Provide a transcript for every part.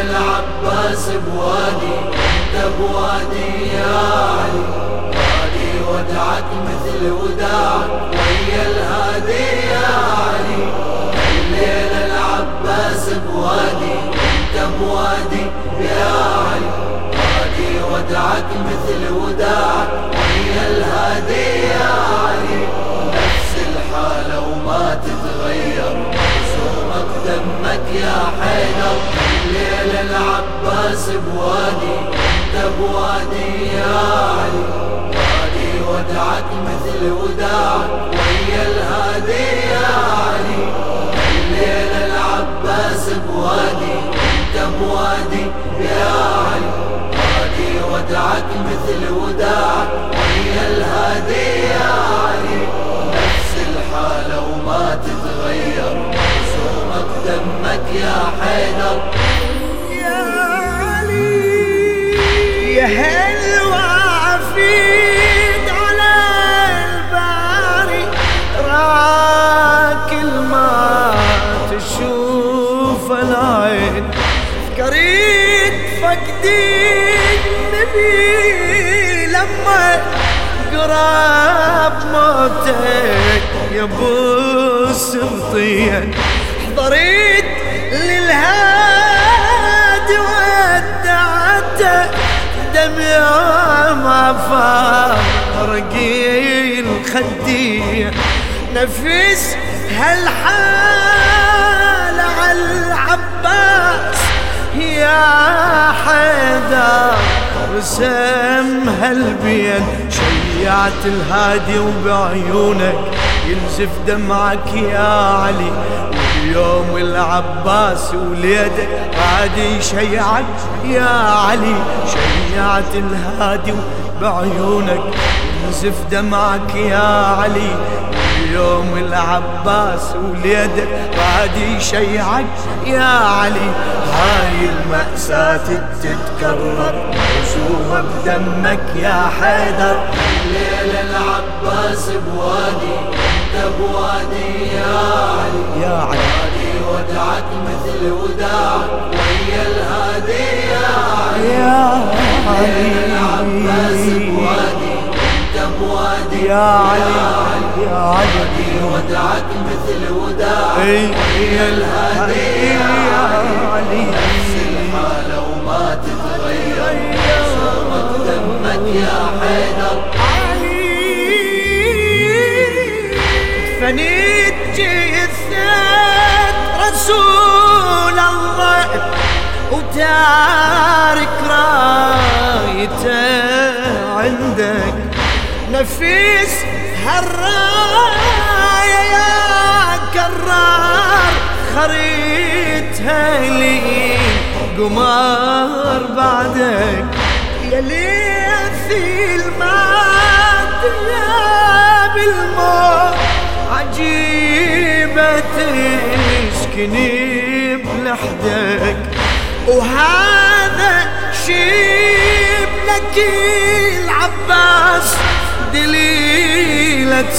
العباس بوادي انت بوادي يا علي. ودعك مثل وداعك ويا الهادي يا علي الليل العباس بوادي انت بوادي يا علي. وادي ودعك مثل وداعك ويا الهادي يا علي. نفس الحالة وما تتغير رسومك دمك يا حيدر. ليل العباس بوادي انت بوادي يا علي. يا حيدر. يا هل وعفيد على الباري. راكل ما تشوف العين. قريت فقدي نبي لما قراب موتك يا ابو سبطين حضريت دم ما فارق الخدي. نفس هالحال على العباس. يا حدا رسم هالبين شيعت الهادي وبعيونك. ينزف دمعك يا علي. يوم العباس وليدك عادي شيعك يا علي شيعت الهادي بعيونك ينزف دمعك يا علي. يوم العباس وليدك عادي شيعك يا علي هاي المأساة تتكرر. وشوها بدمك يا حيدر. الليل العباس بوادي. انت بوادي يا علي وادي ودعك مثل وداعك ويا الهادي يا علي العباس بوادي انت بوادي يا علي يا علي وادي ودعك مثل وداعك ويا الهادي يا علي نفس الحالة وما تتغير صومك دمك يا حيدر فنيت جثة رسول الله وتارك رايته عندك. نفيس هالراية يا كرار خريتها لي قمار بعدك. يا ليثي المات تسكني بلحدك وهذا شيب لك العباس دليلة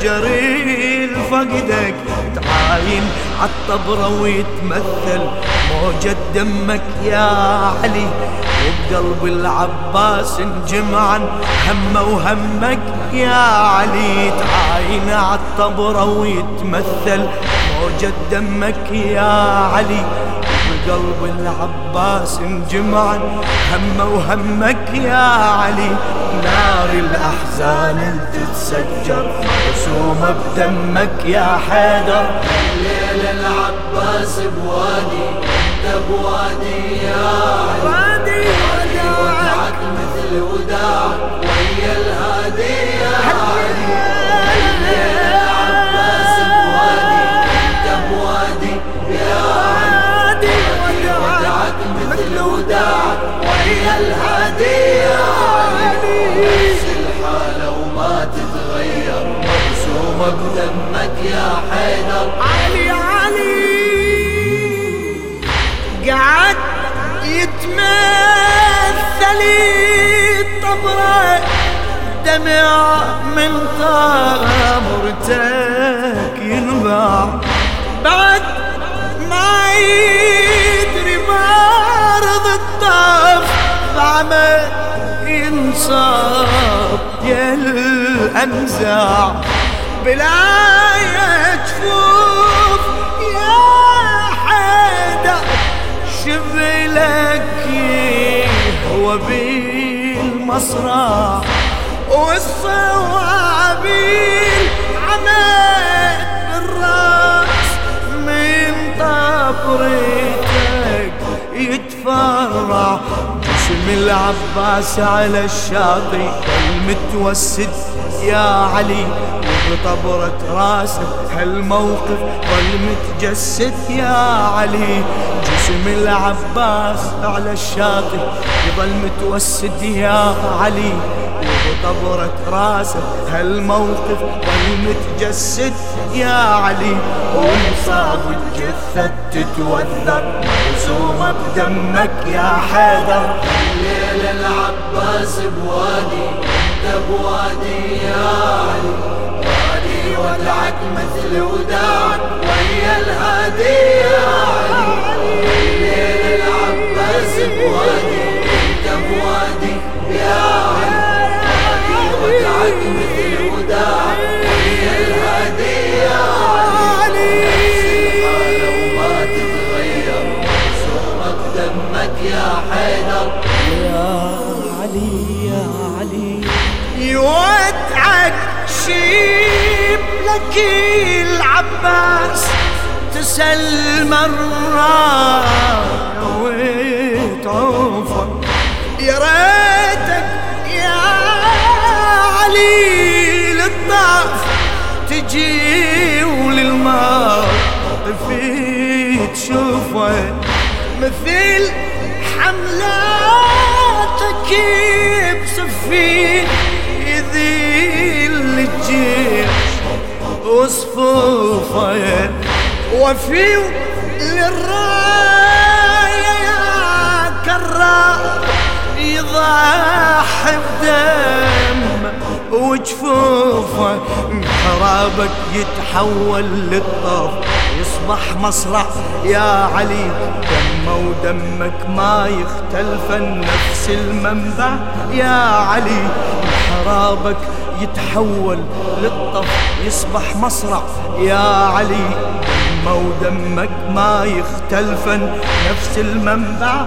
سجري فقدك تعاين عالطبرة ويتمثل موجة دمك يا علي وبقلب العباس انجمعا همه وهمك يا علي. تعاين عالطبرة ويتمثل موجة دمك يا علي. بقلب العباس انجمعا همه وهمك يا علي. نار الأحزان تتسجر رسومه بدمك يا حيدر. العباس بوادي بوادي يا وادي وداعك مثل وداعك ويا الهادي يا علي ويا نفس الحالة وما تتغير مرسومك دمك يا حيدر. من طامرتك ينبع. بعد ما يدري ما رضى الطف بعمل ينصاب يا الأنزع. بلا يجفوف يا حدا شبلك هو بالمصرع والصوابيل عمد بالرأس من طبرتك يتفرع. جسم العباس على الشاطئ المتوسد يا علي بطبرة راسه هالموقف ظل متجسد يا علي. جسم العباس على الشاطئ يظل متوسد يا علي. وبطبرة راسه هالموقف ظل متجسد يا علي. ومصاب الجثة تتوثق مرسومة بدمك يا حيدر. الليل العباس بوادي. يا علي. وادي ودعك مثل وداعك ويا الهادي علي. الليل العباس بوادي. انت بوادي. لك العباس تسل مرة وتعوفك يا ريتك يا علي. وفي للراية يا كرار يضحي بدم وجفوفه محرابك يتحول للطف يصبح مصرع يا علي. دمه ودمك ما يختلف نفس المنبع يا علي. محرابك يتحول للطف يصبح مصرع يا علي. دمه ودمك ما يختلف نفس المنبع.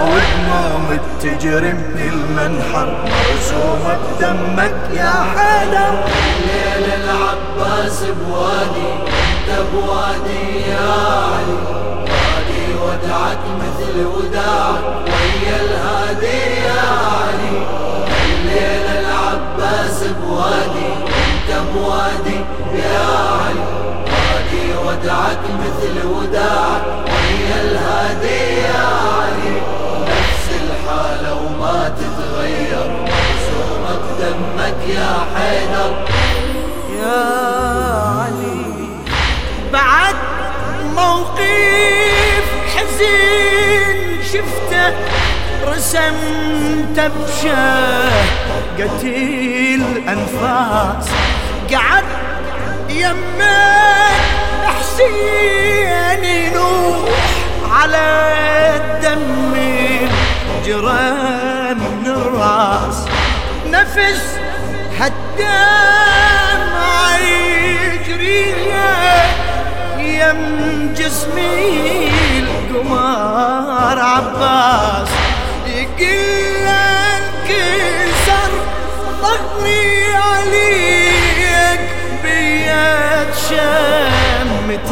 ودموم تجري من المنحر مرسومة بدمك يا حيدر الليل العباس بوادي أنت بوادي يا علي. وادي ودعك مثل وداعك ويا الهادي رسمت بشه قتيل أنفاس. قعد يمك حسين ينوح على الدم جرى من الراس. نفس هالدمع يجري يم جسمي القمر عباس. يقل انكسر ظهري عليك بيد شمتت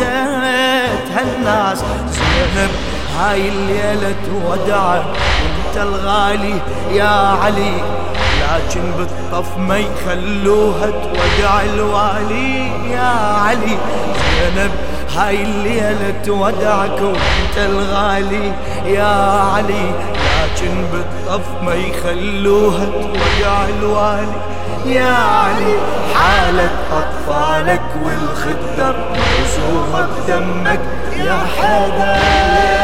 هالناس زينب هاي الليلة تودعك وانت الغالي يا علي؟ لكن بالطف ما يخلوها تودع الوالي يا علي. زينب هاي الليلة تودعك وانت الغالي يا علي. لكن بالطف ما يخلوها توقع الوالي. يا علي حالة أطفالك والخدر رسومة بدمك يا حدا.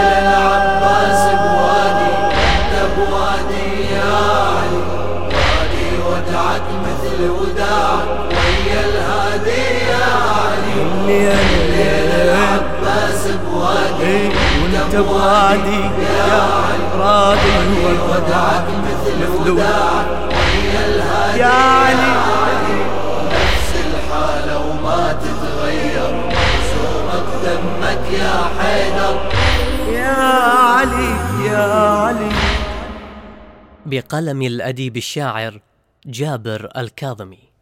علي يا علي. بقلم الأديب الشاعر جابر الكاظمي.